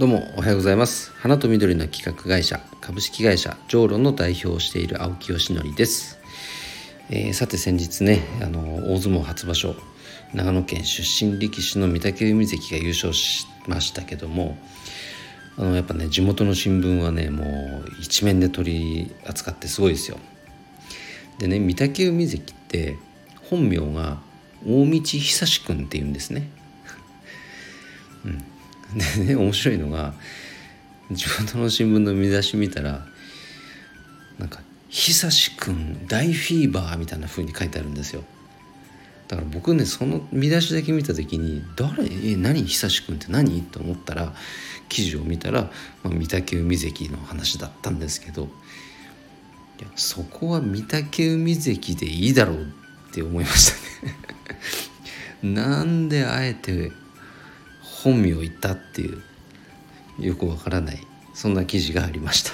どうもおはようございます。花と緑の企画会社株式会社ジョーロの代表をしている青木よしのりです、えー、さて先日ねあの大相撲初場所長野県出身力士の御嶽海関が優勝しましたけどもあのやっぱね地元の新聞はねもう一面で取り扱ってすごいですよ。でね御嶽海関って本名が大道久志君っていうんですね。でね 面白いのが地元の新聞の見出し見たらなんか「久しくん大フィーバー」みたいな風に書いてあるんですよ。だから僕ねその見出しだけ見た時に「誰？え何？久しくんって何?」と思ったら記事を見たら、まあ、御嶽海関の話だったんですけどいやそこは御嶽海関でいいだろうって思いましたね。なんであえて本名を言ったっていうよくわからないそんな記事がありました。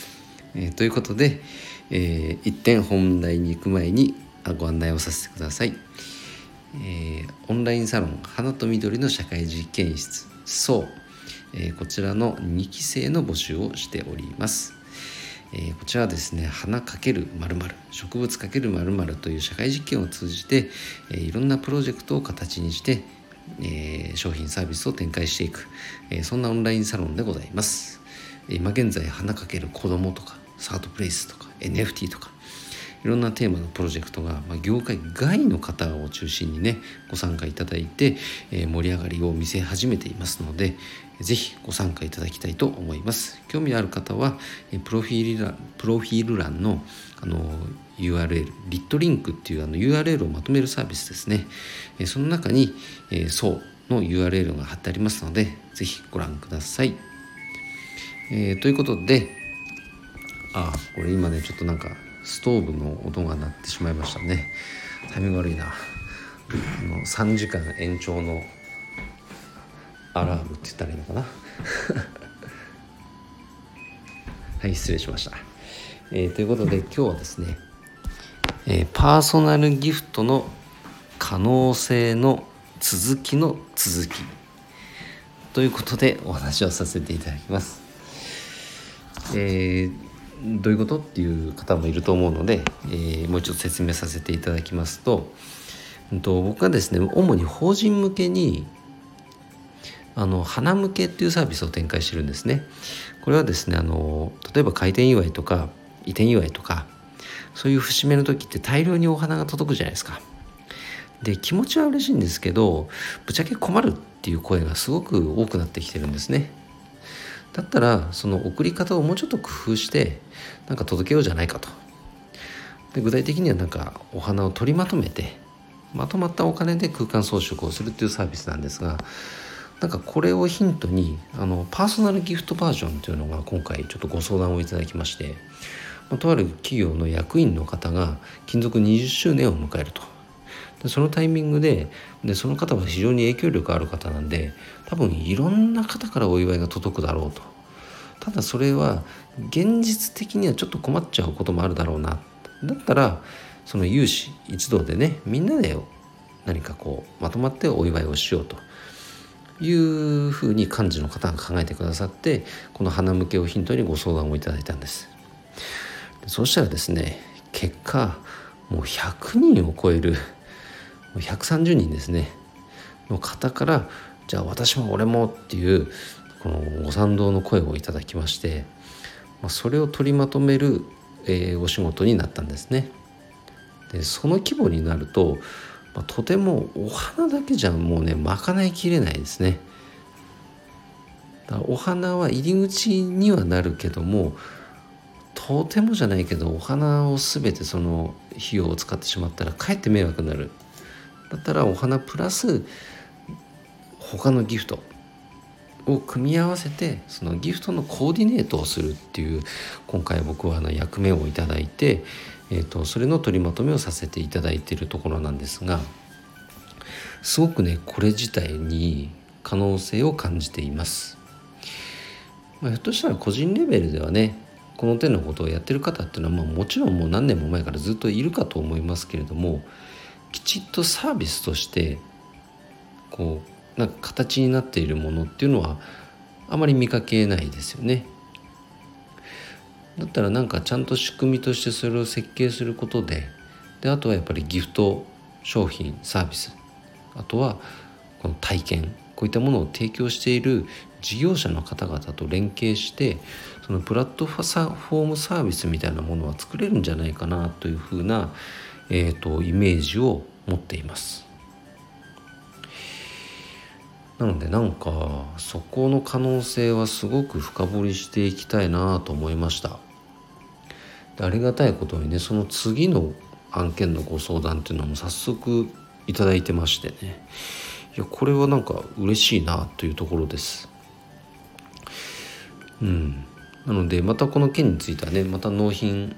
えー、ということで、えー、一点本題に行く前にご案内をさせてください。えー、オンラインサロン花と緑の社会実験室そう、えー、こちらの2期生の募集をしております。えー、こちらはですね花かけるまる植物かけるまるという社会実験を通じて、えー、いろんなプロジェクトを形にしてえー、商品サービスを展開していく、えー、そんなオンラインサロンでございます。今現在花かける子供とかサードプレイスとか NFT とかいろんなテーマのプロジェクトが、まあ、業界外の方を中心にねご参加いただいて、えー、盛り上がりを見せ始めていますのでぜひご参加いただきたいと思います興味ある方はプロフィール欄プロフィール欄のあの URL リットリンクっていうあの URL をまとめるサービスですね。その中に、えー、そうの URL が貼ってありますのでぜひご覧ください、えー、ということであこれ今ねちょっとなんかストーブの音が鳴ってしまいましたね。タイミング悪いな。あの3時間延長のアラームって言ったらいいのかな。はい失礼しました、えー、ということで今日はですね、えー、パーソナルギフトの可能性の続きの続きということでお話をさせていただきます。えーどういうことっていう方もいると思うので、えー、もう一度説明させていただきますと、と僕はですね主に法人向けにあの花向けっていうサービスを展開してるんですね。これはですねあの例えば開店祝いとか移転祝いとかそういう節目の時って大量にお花が届くじゃないですか。で気持ちは嬉しいんですけどぶっちゃけ困るっていう声がすごく多くなってきてるんですね。だったらその送り方をもうちょっと工夫してなんか届けようじゃないかとで具体的にはなんかお花を取りまとめてまとまったお金で空間装飾をするっていうサービスなんですがなんかこれをヒントにあのパーソナルギフトバージョンというのが今回ちょっとご相談をいただきまして、とある企業の役員の方が勤続20周年を迎えると。でそのタイミングででその方は非常に影響力ある方なんで多分いろんな方からお祝いが届くだろうと。ただそれは現実的にはちょっと困っちゃうこともあるだろうな。だったらその有志一同でねみんなで何かこうまとまってお祝いをしようと。いうふうに幹事の方が考えてくださってこの花向けをヒントにご相談をいただいたんです。そうしたらですね結果もう100人を超える130人ですねの方からじゃあ私も俺もっていうこのご賛同の声をいただきまして、まあ、それを取りまとめる、えー、お仕事になったんですね。でその規模になると、まあ、とてもお花だけじゃもうね賄いきれないですね。お花は入り口にはなるけどもとてもじゃないけどお花を全てその費用を使ってしまったらかえって迷惑になるだったらお花プラス他のギフトを組み合わせてそのギフトのコーディネートをするっていう今回僕はあの役目をいただいて、えーと、それの取りまとめをさせていただいているところなんですがすごくねこれ自体に可能性を感じています。まあ、ひょっとしたら個人レベルではねこの手のことをやってる方っていうのは、まあ、もちろんもう何年も前からずっといるかと思いますけれどもきちっとサービスとしてこうなんか形になっているものっていうのはあまり見かけないですよね。だったらなんかちゃんと仕組みとしてそれを設計することでであとはやっぱりギフト商品サービスあとはこの体験こういったものを提供している事業者の方々と連携してそのプラットフォームサービスみたいなものは作れるんじゃないかなというふうな、えーと、イメージを持っています。なのでなんかそこの可能性はすごく深掘りしていきたいなと思いました。でありがたいことにねその次の案件のご相談っていうのも早速いただいてましてねいやこれはなんか嬉しいなというところですうんなのでまたこの件についてはねまた納品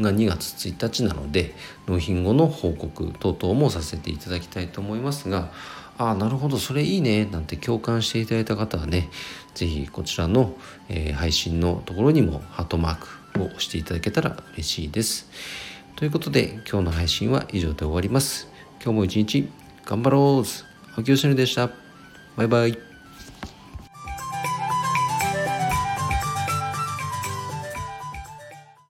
が2月1日なので納品後の報告等々もさせていただきたいと思いますがああなるほどそれいいねなんて共感していただいた方はね是非こちらの、えー、配信のところにもハートマークを押していただけたら嬉しいです。ということで今日の配信は以上で終わります。今日も一日頑張ろう青木よしのりでした。バイバイ。